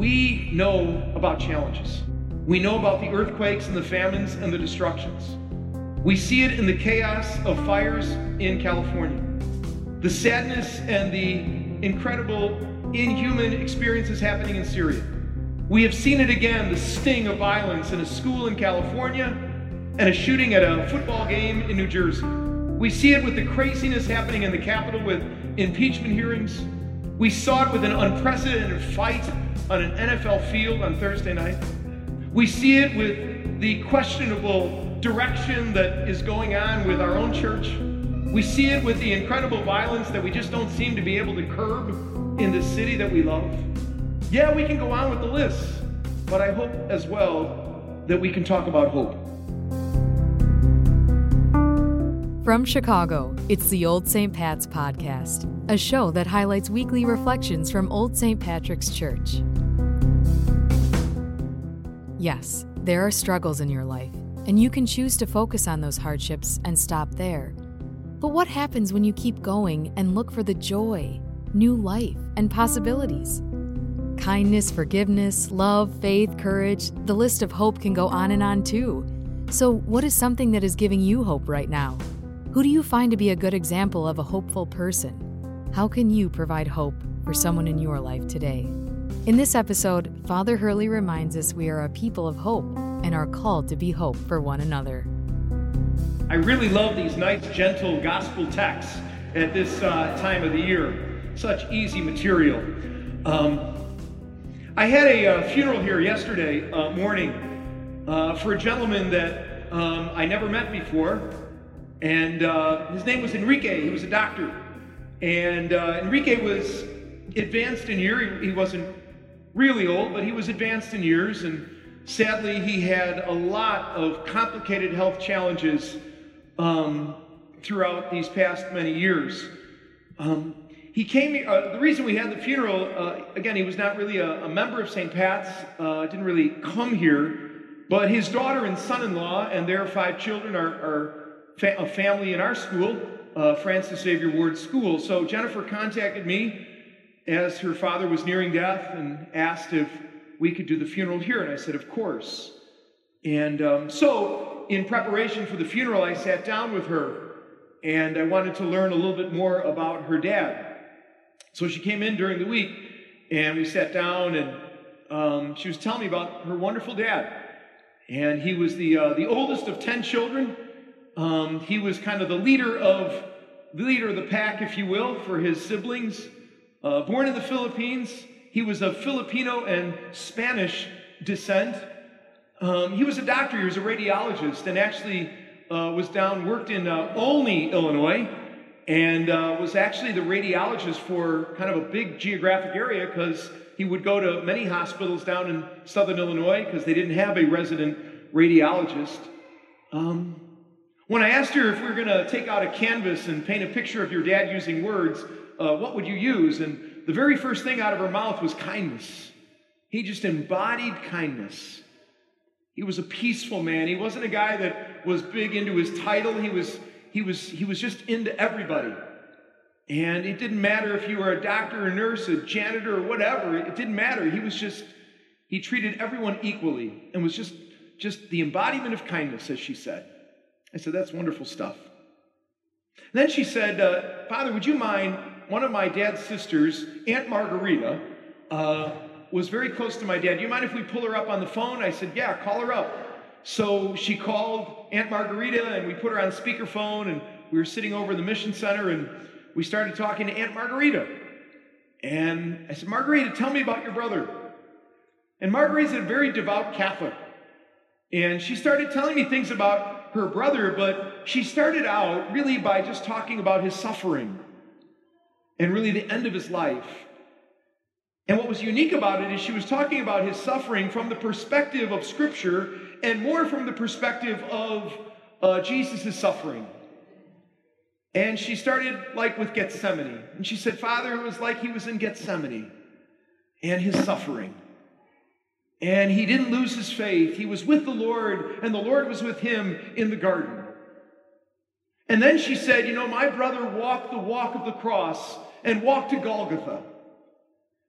We know about challenges. We know about the earthquakes and the famines and the destructions. We see it in the chaos of fires in California, the sadness and the incredible inhuman experiences happening in Syria. We have seen it again the sting of violence in a school in California and a shooting at a football game in New Jersey. We see it with the craziness happening in the Capitol with impeachment hearings. We saw it with an unprecedented fight on an NFL field on Thursday night. We see it with the questionable direction that is going on with our own church. We see it with the incredible violence that we just don't seem to be able to curb in the city that we love. Yeah, we can go on with the list, but I hope as well that we can talk about hope. From Chicago, it's the Old St. Pat's Podcast, a show that highlights weekly reflections from Old St. Patrick's Church. Yes, there are struggles in your life, and you can choose to focus on those hardships and stop there. But what happens when you keep going and look for the joy, new life, and possibilities? kindness, forgiveness, love, faith, courage. The list of hope can go on and on too. So, what is something that is giving you hope right now? Who do you find to be a good example of a hopeful person? How can you provide hope for someone in your life today? In this episode, Father Hurley reminds us we are a people of hope and are called to be hope for one another. I really love these nice, gentle gospel texts at this uh, time of the year. Such easy material. Um, I had a uh, funeral here yesterday uh, morning uh, for a gentleman that um, I never met before, and uh, his name was Enrique. He was a doctor, and uh, Enrique was advanced in years. He, he wasn't really old, but he was advanced in years, and sadly, he had a lot of complicated health challenges um, throughout these past many years. Um, he came, uh, the reason we had the funeral, uh, again, he was not really a, a member of St. Pat's, uh, didn't really come here, but his daughter and son in law and their five children are, are fa- a family in our school, uh, Francis Xavier Ward School. So Jennifer contacted me as her father was nearing death and asked if we could do the funeral here. And I said, Of course. And um, so, in preparation for the funeral, I sat down with her and I wanted to learn a little bit more about her dad. So she came in during the week and we sat down and um, she was telling me about her wonderful dad. And he was the, uh, the oldest of 10 children. Um, he was kind of the leader of the leader of the pack, if you will, for his siblings. Uh, born in the Philippines, he was of Filipino and Spanish descent. Um, he was a doctor, he was a radiologist, and actually uh, was down, worked in uh, Olney, Illinois, and uh, was actually the radiologist for kind of a big geographic area because he would go to many hospitals down in southern Illinois because they didn't have a resident radiologist. Um, when I asked her if we were going to take out a canvas and paint a picture of your dad using words, uh, what would you use? And the very first thing out of her mouth was kindness. He just embodied kindness. He was a peaceful man. He wasn't a guy that was big into his title. He was he was, he was just into everybody. And it didn't matter if you were a doctor, a nurse, a janitor, or whatever. It didn't matter. He was just, he treated everyone equally and was just, just the embodiment of kindness, as she said. I said, that's wonderful stuff. then she said, uh, Father, would you mind? One of my dad's sisters, Aunt Margarita, uh, was very close to my dad. Do you mind if we pull her up on the phone? I said, Yeah, call her up. So she called Aunt Margarita and we put her on speakerphone and we were sitting over in the mission center and we started talking to Aunt Margarita. And I said, Margarita, tell me about your brother. And Margarita's a very devout Catholic. And she started telling me things about her brother, but she started out really by just talking about his suffering and really the end of his life. And what was unique about it is she was talking about his suffering from the perspective of Scripture and more from the perspective of uh, Jesus' suffering. And she started like with Gethsemane. And she said, Father, it was like he was in Gethsemane and his suffering. And he didn't lose his faith. He was with the Lord, and the Lord was with him in the garden. And then she said, You know, my brother walked the walk of the cross and walked to Golgotha.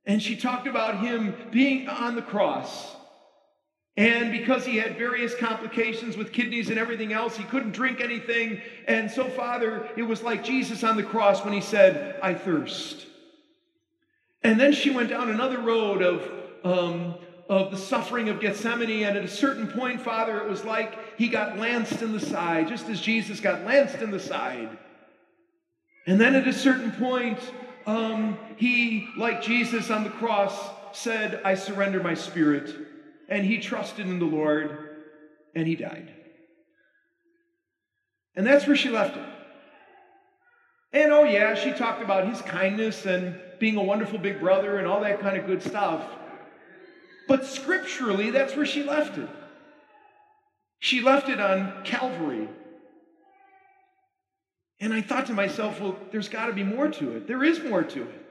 And she talked about him being on the cross. And because he had various complications with kidneys and everything else, he couldn't drink anything. And so, Father, it was like Jesus on the cross when he said, I thirst. And then she went down another road of, um, of the suffering of Gethsemane. And at a certain point, Father, it was like he got lanced in the side, just as Jesus got lanced in the side. And then at a certain point, um, he, like Jesus on the cross, said, I surrender my spirit. And he trusted in the Lord and he died. And that's where she left it. And oh, yeah, she talked about his kindness and being a wonderful big brother and all that kind of good stuff. But scripturally, that's where she left it. She left it on Calvary. And I thought to myself, well, there's got to be more to it. There is more to it.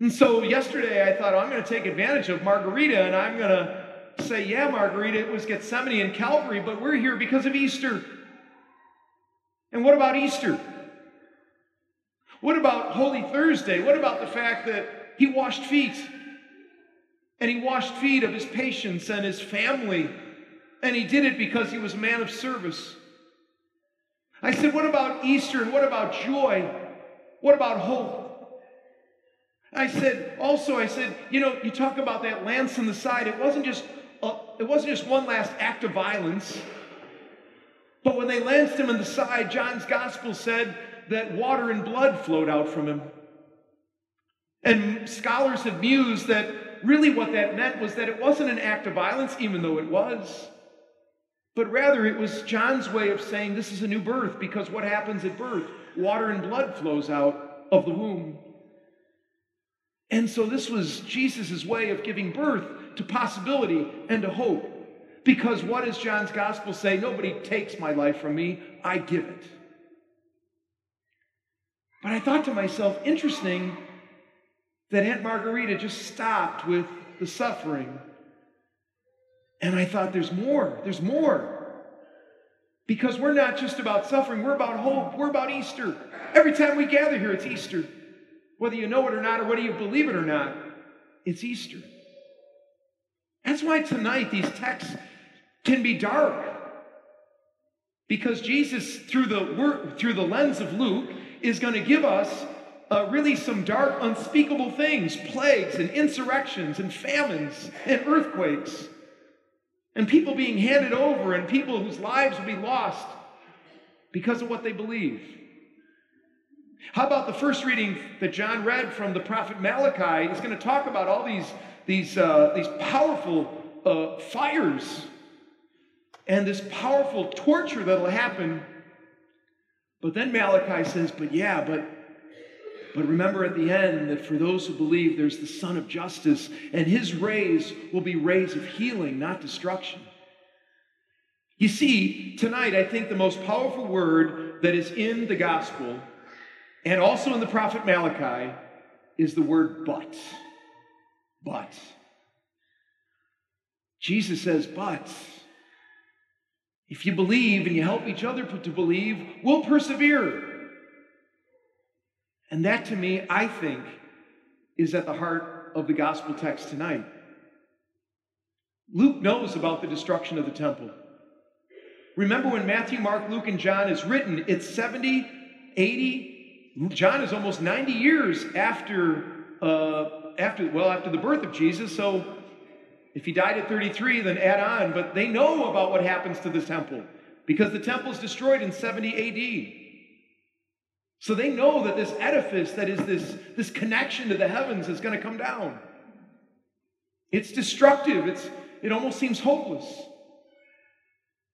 And so yesterday I thought, oh, I'm going to take advantage of Margarita and I'm going to say, yeah, Margarita, it was Gethsemane and Calvary, but we're here because of Easter. And what about Easter? What about Holy Thursday? What about the fact that he washed feet? And he washed feet of his patients and his family. And he did it because he was a man of service. I said, What about Easter and what about joy? What about hope? I said, also, I said, you know, you talk about that lance in the side. It wasn't just a, it wasn't just one last act of violence. But when they lanced him in the side, John's gospel said that water and blood flowed out from him. And scholars have mused that really what that meant was that it wasn't an act of violence, even though it was. But rather, it was John's way of saying this is a new birth because what happens at birth? Water and blood flows out of the womb. And so, this was Jesus' way of giving birth to possibility and to hope. Because what does John's gospel say? Nobody takes my life from me, I give it. But I thought to myself, interesting that Aunt Margarita just stopped with the suffering and I thought, there's more, there's more. Because we're not just about suffering, we're about hope, we're about Easter. Every time we gather here, it's Easter. Whether you know it or not, or whether you believe it or not, it's Easter. That's why tonight these texts can be dark. Because Jesus, through the through the lens of Luke, is going to give us uh, really some dark, unspeakable things plagues and insurrections and famines and earthquakes and people being handed over and people whose lives will be lost because of what they believe. How about the first reading that John read from the prophet Malachi? He's going to talk about all these, these, uh, these powerful uh, fires and this powerful torture that'll happen. But then Malachi says, But yeah, but but remember at the end that for those who believe, there's the Sun of Justice, and his rays will be rays of healing, not destruction. You see, tonight, I think the most powerful word that is in the gospel and also in the prophet Malachi is the word but. But. Jesus says, but. If you believe and you help each other to believe, we'll persevere. And that to me, I think, is at the heart of the gospel text tonight. Luke knows about the destruction of the temple. Remember when Matthew, Mark, Luke, and John is written, it's 70, 80, John is almost 90 years after, uh, after, well, after the birth of Jesus. So if he died at 33, then add on. But they know about what happens to the temple because the temple is destroyed in 70 AD. So they know that this edifice, that is this, this connection to the heavens, is going to come down. It's destructive, it's, it almost seems hopeless.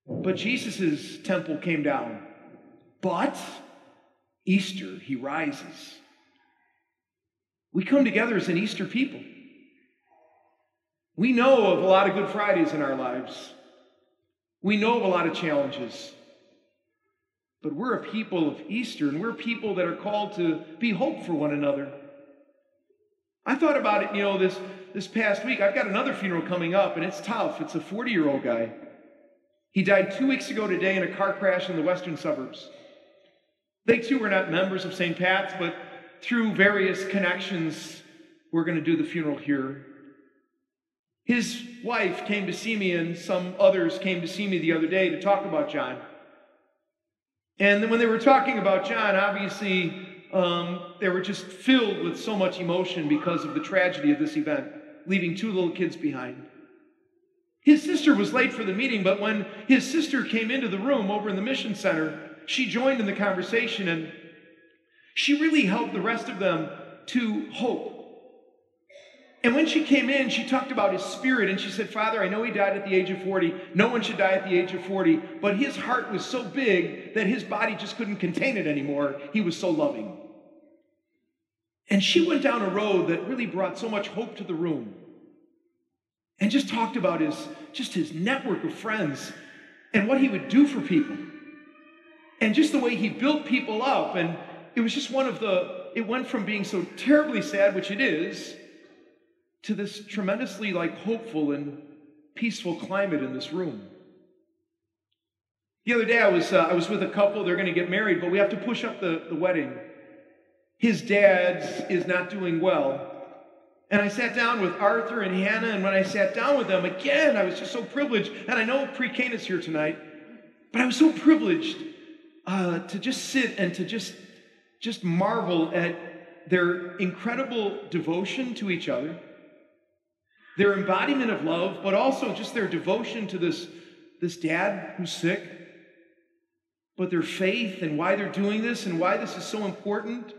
But Jesus' temple came down. But Easter, he rises. We come together as an Easter people. We know of a lot of Good Fridays in our lives. We know of a lot of challenges. But we're a people of Easter, and we're people that are called to be hope for one another. I thought about it, you know, this, this past week. I've got another funeral coming up, and it's tough. It's a 40 year old guy. He died two weeks ago today in a car crash in the western suburbs. They too were not members of St. Pat's, but through various connections, we're going to do the funeral here. His wife came to see me, and some others came to see me the other day to talk about John. And when they were talking about John, obviously um, they were just filled with so much emotion because of the tragedy of this event, leaving two little kids behind. His sister was late for the meeting, but when his sister came into the room over in the mission center, she joined in the conversation and she really helped the rest of them to hope. And when she came in, she talked about his spirit and she said, Father, I know he died at the age of 40. No one should die at the age of 40. But his heart was so big that his body just couldn't contain it anymore. He was so loving. And she went down a road that really brought so much hope to the room and just talked about his just his network of friends and what he would do for people and just the way he built people up and it was just one of the it went from being so terribly sad which it is to this tremendously like hopeful and peaceful climate in this room. The other day I was uh, I was with a couple. They're going to get married, but we have to push up the, the wedding. His dad is not doing well. And I sat down with Arthur and Hannah, and when I sat down with them, again, I was just so privileged. And I know Pre-Cana is here tonight, but I was so privileged uh, to just sit and to just, just marvel at their incredible devotion to each other, their embodiment of love, but also just their devotion to this, this dad who's sick, but their faith and why they're doing this and why this is so important.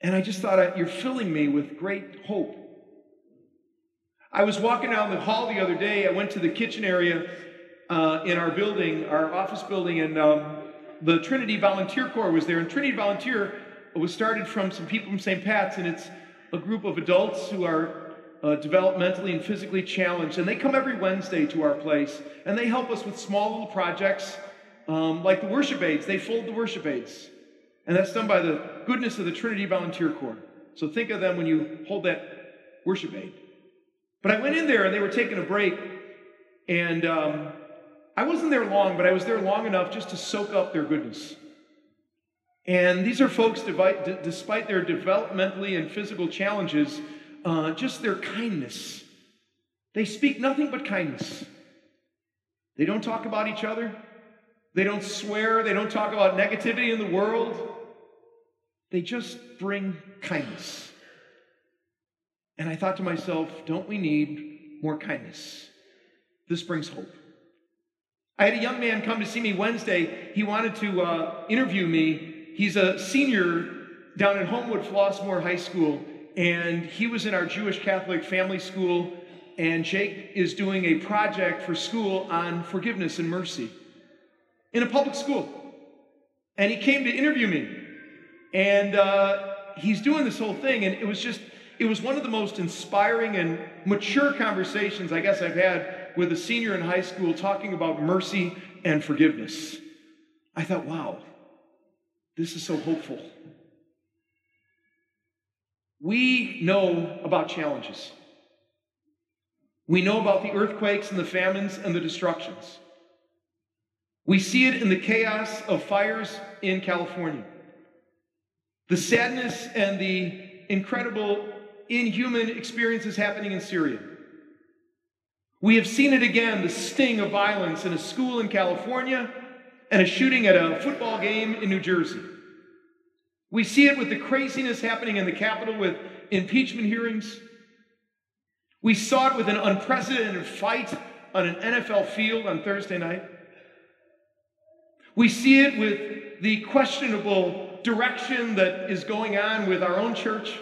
And I just thought, you're filling me with great hope. I was walking down the hall the other day. I went to the kitchen area uh, in our building, our office building, and um, the Trinity Volunteer Corps was there. And Trinity Volunteer was started from some people from St. Pat's, and it's a group of adults who are uh, developmentally and physically challenged. And they come every Wednesday to our place and they help us with small little projects um, like the worship aids. They fold the worship aids. And that's done by the goodness of the Trinity Volunteer Corps. So think of them when you hold that worship aid. But I went in there and they were taking a break. And um, I wasn't there long, but I was there long enough just to soak up their goodness. And these are folks, despite their developmentally and physical challenges, uh, just their kindness. They speak nothing but kindness. They don't talk about each other. They don't swear. They don't talk about negativity in the world. They just bring kindness. And I thought to myself, don't we need more kindness? This brings hope. I had a young man come to see me Wednesday. He wanted to uh, interview me. He's a senior down at Homewood Flossmoor High School, and he was in our Jewish Catholic family school. And Jake is doing a project for school on forgiveness and mercy in a public school. And he came to interview me. And uh, he's doing this whole thing. And it was just, it was one of the most inspiring and mature conversations I guess I've had with a senior in high school talking about mercy and forgiveness. I thought, wow, this is so hopeful. We know about challenges. We know about the earthquakes and the famines and the destructions. We see it in the chaos of fires in California, the sadness and the incredible inhuman experiences happening in Syria. We have seen it again the sting of violence in a school in California and a shooting at a football game in New Jersey. We see it with the craziness happening in the Capitol with impeachment hearings. We saw it with an unprecedented fight on an NFL field on Thursday night. We see it with the questionable direction that is going on with our own church.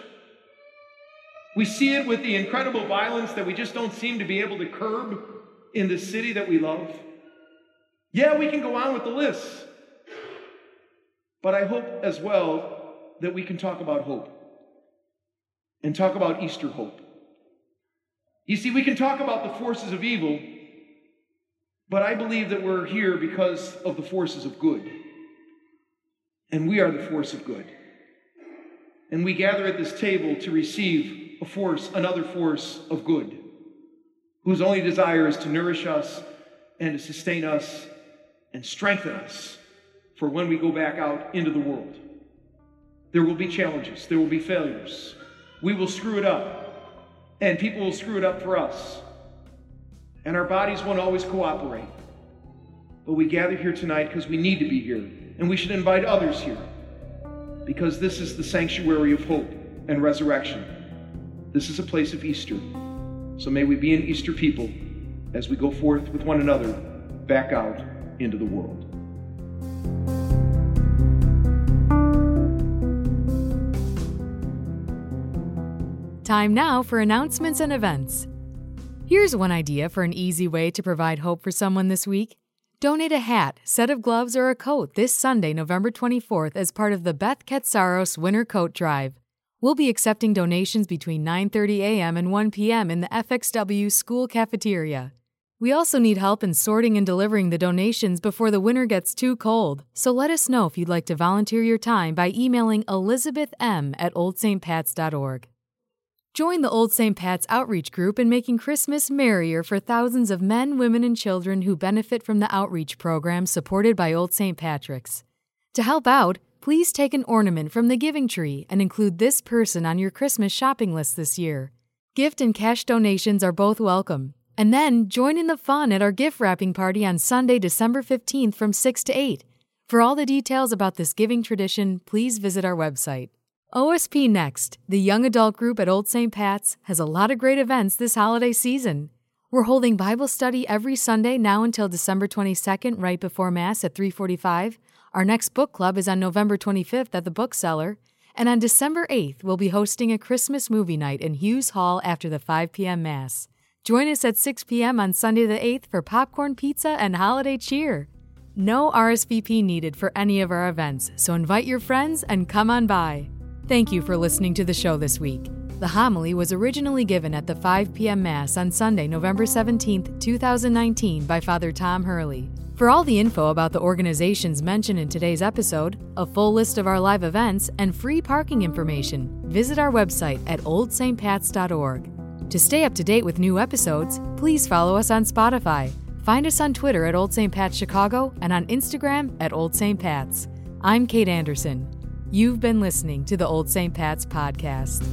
We see it with the incredible violence that we just don't seem to be able to curb in the city that we love. Yeah, we can go on with the list. But I hope as well that we can talk about hope and talk about Easter hope. You see, we can talk about the forces of evil, but I believe that we're here because of the forces of good. And we are the force of good. And we gather at this table to receive a force, another force of good, whose only desire is to nourish us and to sustain us and strengthen us for when we go back out into the world. There will be challenges, there will be failures. we will screw it up, and people will screw it up for us. And our bodies won't always cooperate. But we gather here tonight because we need to be here, and we should invite others here because this is the sanctuary of hope and resurrection. This is a place of Easter. So may we be an Easter people as we go forth with one another back out into the world. Time now for announcements and events. Here's one idea for an easy way to provide hope for someone this week. Donate a hat, set of gloves, or a coat this Sunday, November 24th as part of the Beth Katsaros Winter Coat Drive. We'll be accepting donations between 9:30 a.m. and 1 p.m. in the FXW school cafeteria. We also need help in sorting and delivering the donations before the winter gets too cold, so let us know if you'd like to volunteer your time by emailing elizabeth m at oldstpats.org. Join the Old St. Pat's outreach group in making Christmas merrier for thousands of men, women, and children who benefit from the outreach program supported by Old St. Patrick's. To help out, please take an ornament from the Giving Tree and include this person on your Christmas shopping list this year. Gift and cash donations are both welcome. And then join in the fun at our gift wrapping party on Sunday, December 15th from 6 to 8. For all the details about this giving tradition, please visit our website. OSP Next, the young adult group at Old St. Pat's, has a lot of great events this holiday season. We're holding Bible study every Sunday now until December 22nd, right before Mass at 345. Our next book club is on November 25th at the Bookseller. And on December 8th, we'll be hosting a Christmas movie night in Hughes Hall after the 5 p.m. Mass. Join us at 6 p.m. on Sunday the 8th for popcorn pizza and holiday cheer. No RSVP needed for any of our events, so invite your friends and come on by. Thank you for listening to the show this week. The homily was originally given at the 5 p.m. Mass on Sunday, November 17, 2019, by Father Tom Hurley. For all the info about the organizations mentioned in today's episode, a full list of our live events, and free parking information, visit our website at oldstpats.org. To stay up to date with new episodes, please follow us on Spotify. Find us on Twitter at Old St. Pat Chicago and on Instagram at Old St. Pat's. I'm Kate Anderson. You've been listening to the Old St. Pat's podcast.